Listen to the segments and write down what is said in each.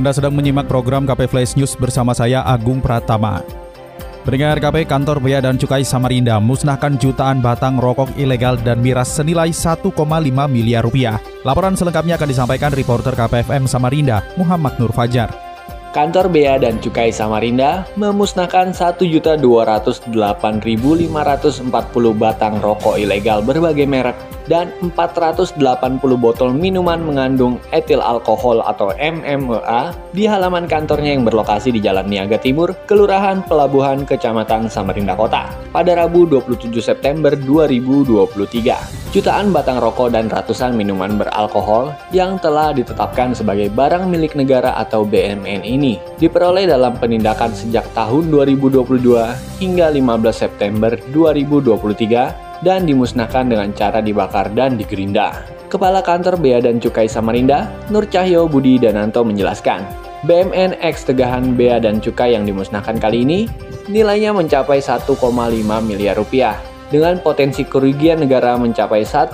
Anda sedang menyimak program KP Flash News bersama saya Agung Pratama. Pendengar KP Kantor Bea dan Cukai Samarinda musnahkan jutaan batang rokok ilegal dan miras senilai 1,5 miliar rupiah. Laporan selengkapnya akan disampaikan reporter KPFM Samarinda, Muhammad Nur Fajar. Kantor Bea dan Cukai Samarinda memusnahkan 1.208.540 batang rokok ilegal berbagai merek dan 480 botol minuman mengandung etil alkohol atau MMEA di halaman kantornya yang berlokasi di Jalan Niaga Timur, Kelurahan Pelabuhan, Kecamatan Samarinda Kota pada Rabu 27 September 2023 jutaan batang rokok dan ratusan minuman beralkohol yang telah ditetapkan sebagai barang milik negara atau BMN ini diperoleh dalam penindakan sejak tahun 2022 hingga 15 September 2023 dan dimusnahkan dengan cara dibakar dan digerinda. Kepala Kantor Bea dan Cukai Samarinda, Nur Cahyo Budi Dananto menjelaskan, BMN X Tegahan Bea dan Cukai yang dimusnahkan kali ini nilainya mencapai 1,5 miliar rupiah dengan potensi kerugian negara mencapai 1,1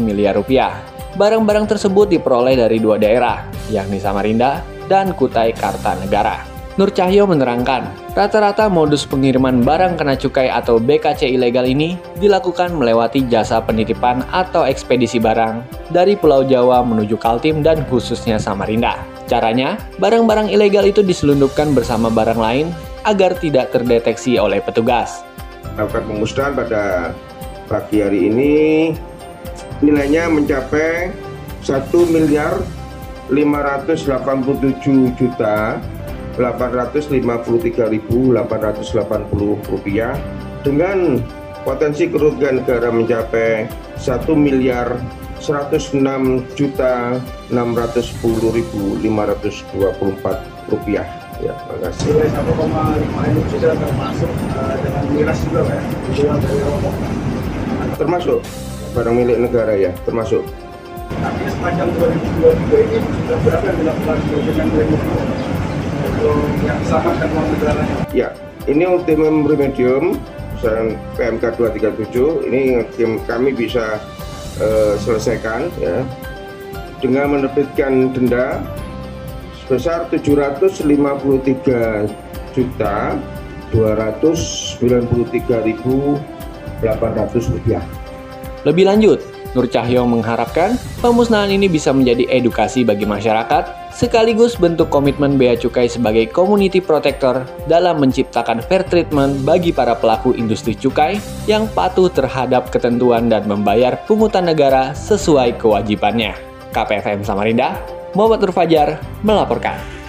miliar rupiah. Barang-barang tersebut diperoleh dari dua daerah, yakni Samarinda dan Kutai Kartanegara. Nur Cahyo menerangkan, rata-rata modus pengiriman barang kena cukai atau BKC ilegal ini dilakukan melewati jasa penitipan atau ekspedisi barang dari Pulau Jawa menuju Kaltim dan khususnya Samarinda. Caranya, barang-barang ilegal itu diselundupkan bersama barang lain agar tidak terdeteksi oleh petugas melakukan pemusnahan pada pagi hari ini nilainya mencapai 1 miliar 587 juta 853.880 rupiah dengan potensi kerugian negara mencapai 1 miliar 106 juta 610.524 rupiah. Ya, terima kasih. Nilai 1,5 itu sudah termasuk uh, dengan miras juga, Pak ya? Termasuk barang milik negara ya, termasuk. Tapi sepanjang 2023 ini sudah berapa yang dilakukan dengan dan? Ya, ini ultimum remedium PMK 237 ini kami bisa uh, selesaikan ya dengan menerbitkan denda sebesar 753 juta 293.800 rupiah. Lebih lanjut, Nur Cahyo mengharapkan pemusnahan ini bisa menjadi edukasi bagi masyarakat sekaligus bentuk komitmen Bea Cukai sebagai community protector dalam menciptakan fair treatment bagi para pelaku industri cukai yang patuh terhadap ketentuan dan membayar pungutan negara sesuai kewajibannya. KPFM Samarinda, Muhammad Nur Fajar melaporkan.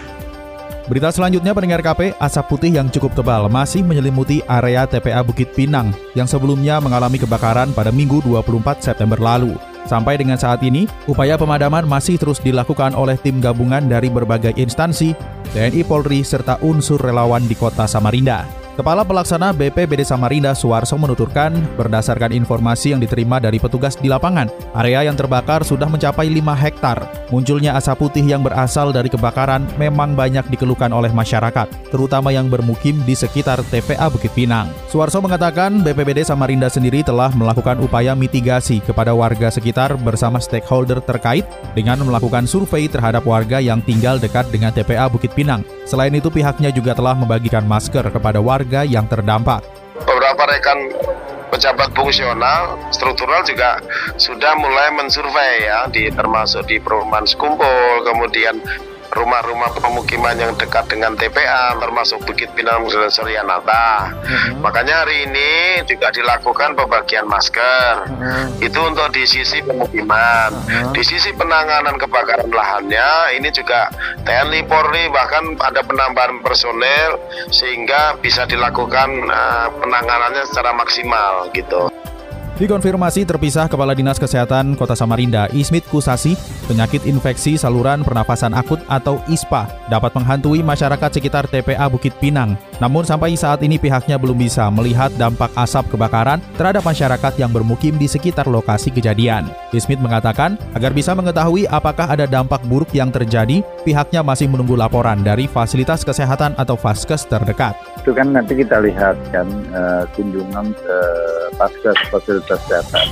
Berita selanjutnya pendengar KP, asap putih yang cukup tebal masih menyelimuti area TPA Bukit Pinang yang sebelumnya mengalami kebakaran pada Minggu 24 September lalu. Sampai dengan saat ini, upaya pemadaman masih terus dilakukan oleh tim gabungan dari berbagai instansi, TNI Polri, serta unsur relawan di kota Samarinda. Kepala Pelaksana BPBD Samarinda Suwarso menuturkan, berdasarkan informasi yang diterima dari petugas di lapangan, area yang terbakar sudah mencapai 5 hektar. Munculnya asap putih yang berasal dari kebakaran memang banyak dikeluhkan oleh masyarakat, terutama yang bermukim di sekitar TPA Bukit Pinang. Suwarso mengatakan BPBD Samarinda sendiri telah melakukan upaya mitigasi kepada warga sekitar bersama stakeholder terkait dengan melakukan survei terhadap warga yang tinggal dekat dengan TPA Bukit Pinang. Selain itu pihaknya juga telah membagikan masker kepada warga warga yang terdampak. Beberapa rekan pejabat fungsional struktural juga sudah mulai mensurvei ya di termasuk di perumahan sekumpul kemudian rumah-rumah pemukiman yang dekat dengan TPA termasuk Bukit Pinang dan Suryanata. Uh-huh. Makanya hari ini juga dilakukan pembagian masker. Uh-huh. Itu untuk di sisi pemukiman. Uh-huh. Di sisi penanganan kebakaran lahannya ini juga TNI Polri bahkan ada penambahan personel sehingga bisa dilakukan uh, penanganannya secara maksimal gitu. Dikonfirmasi terpisah Kepala Dinas Kesehatan Kota Samarinda, Ismit Kusasi, penyakit infeksi saluran pernafasan akut atau ISPA dapat menghantui masyarakat sekitar TPA Bukit Pinang. Namun sampai saat ini pihaknya belum bisa melihat dampak asap kebakaran terhadap masyarakat yang bermukim di sekitar lokasi kejadian. Ismit mengatakan, agar bisa mengetahui apakah ada dampak buruk yang terjadi, pihaknya masih menunggu laporan dari fasilitas kesehatan atau Faskes terdekat. Itu kan nanti kita lihat kan uh, kunjungan ke Faskes fasilitas kesehatan.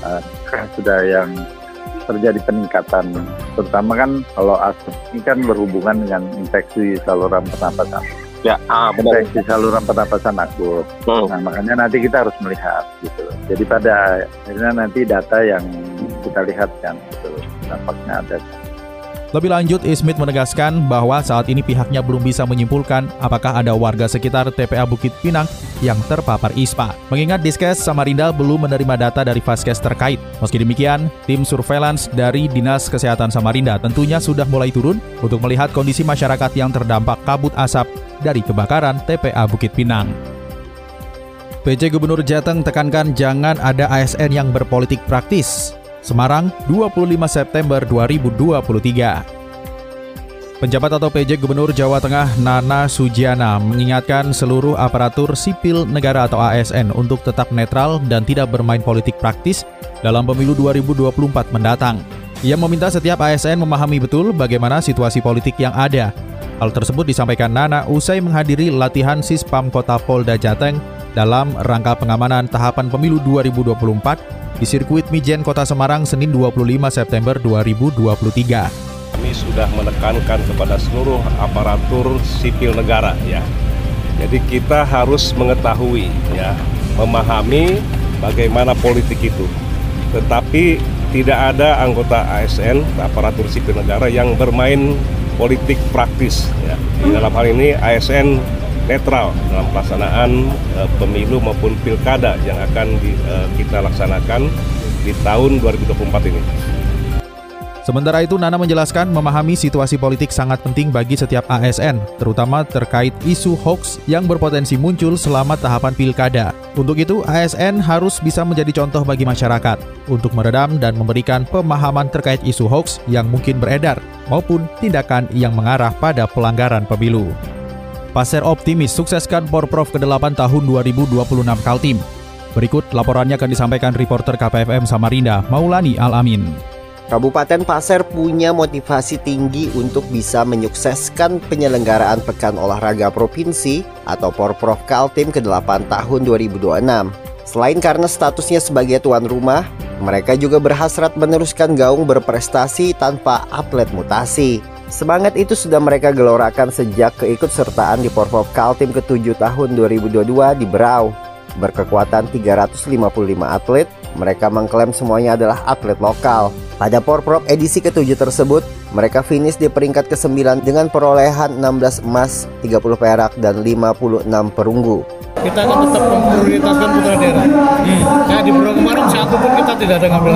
Uh, kan sudah yang terjadi peningkatan. Terutama kan kalau asap ini kan berhubungan dengan infeksi saluran pernapasan. Ya ah, benar. infeksi saluran pernapasan akut hmm. nah makanya nanti kita harus melihat gitu. Jadi pada akhirnya nanti data yang kita lihat kan gitu. Dampaknya ada lebih lanjut, Ismit menegaskan bahwa saat ini pihaknya belum bisa menyimpulkan apakah ada warga sekitar TPA Bukit Pinang yang terpapar ISPA. Mengingat Diskes Samarinda belum menerima data dari Faskes terkait. Meski demikian, tim surveillance dari Dinas Kesehatan Samarinda tentunya sudah mulai turun untuk melihat kondisi masyarakat yang terdampak kabut asap dari kebakaran TPA Bukit Pinang. PJ Gubernur Jateng tekankan jangan ada ASN yang berpolitik praktis. Semarang, 25 September 2023. Penjabat atau PJ Gubernur Jawa Tengah Nana Sujiana mengingatkan seluruh aparatur sipil negara atau ASN untuk tetap netral dan tidak bermain politik praktis dalam pemilu 2024 mendatang. Ia meminta setiap ASN memahami betul bagaimana situasi politik yang ada. Hal tersebut disampaikan Nana usai menghadiri latihan Sispam Kota Polda Jateng dalam rangka pengamanan tahapan pemilu 2024 di sirkuit Mijen Kota Semarang Senin 25 September 2023. Kami sudah menekankan kepada seluruh aparatur sipil negara ya. Jadi kita harus mengetahui ya, memahami bagaimana politik itu. Tetapi tidak ada anggota ASN aparatur sipil negara yang bermain politik praktis ya. Di dalam hal ini ASN netral dalam pelaksanaan uh, pemilu maupun pilkada yang akan di, uh, kita laksanakan di tahun 2024 ini. Sementara itu, Nana menjelaskan memahami situasi politik sangat penting bagi setiap ASN, terutama terkait isu hoax yang berpotensi muncul selama tahapan pilkada. Untuk itu, ASN harus bisa menjadi contoh bagi masyarakat untuk meredam dan memberikan pemahaman terkait isu hoax yang mungkin beredar maupun tindakan yang mengarah pada pelanggaran pemilu. Pasir optimis sukseskan Porprov ke-8 tahun 2026 Kaltim. Berikut laporannya akan disampaikan reporter KPFM Samarinda, Maulani Alamin. Kabupaten Pasir punya motivasi tinggi untuk bisa menyukseskan penyelenggaraan Pekan Olahraga Provinsi atau Porprov Kaltim ke-8 tahun 2026. Selain karena statusnya sebagai tuan rumah, mereka juga berhasrat meneruskan gaung berprestasi tanpa atlet mutasi. Semangat itu sudah mereka gelorakan sejak keikutsertaan di Porprov Kaltim ke-7 tahun 2022 di Berau. Berkekuatan 355 atlet, mereka mengklaim semuanya adalah atlet lokal. Pada Porprov edisi ke-7 tersebut, mereka finish di peringkat ke-9 dengan perolehan 16 emas, 30 perak, dan 56 perunggu. Kita akan tetap memprioritaskan putra daerah. Hmm. Kayak di Bro kemarin satu pun kita tidak ada ngambil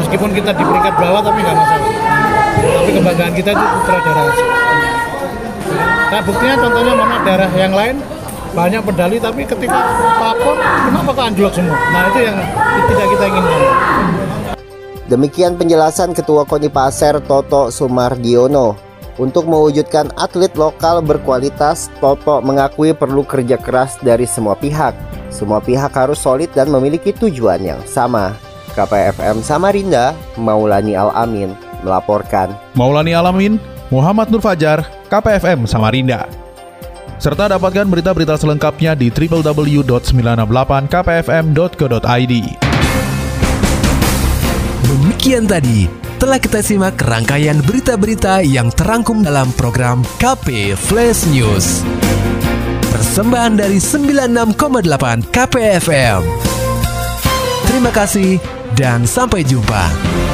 Meskipun kita di peringkat bawah tapi nggak masalah tapi kebanggaan kita itu putra daerah nah buktinya contohnya mana daerah yang lain banyak pedali tapi ketika papor kenapa kok anjlok semua nah itu yang tidak kita inginkan Demikian penjelasan Ketua KONI Pasir Toto Sumardiono. Untuk mewujudkan atlet lokal berkualitas, Toto mengakui perlu kerja keras dari semua pihak. Semua pihak harus solid dan memiliki tujuan yang sama. KPFM Samarinda, Maulani Al-Amin, melaporkan. Maulani Alamin, Muhammad Nur Fajar, KPFM Samarinda. Serta dapatkan berita-berita selengkapnya di www.968kpfm.co.id. Demikian tadi telah kita simak rangkaian berita-berita yang terangkum dalam program KP Flash News. Persembahan dari 96,8 KPFM. Terima kasih dan sampai jumpa.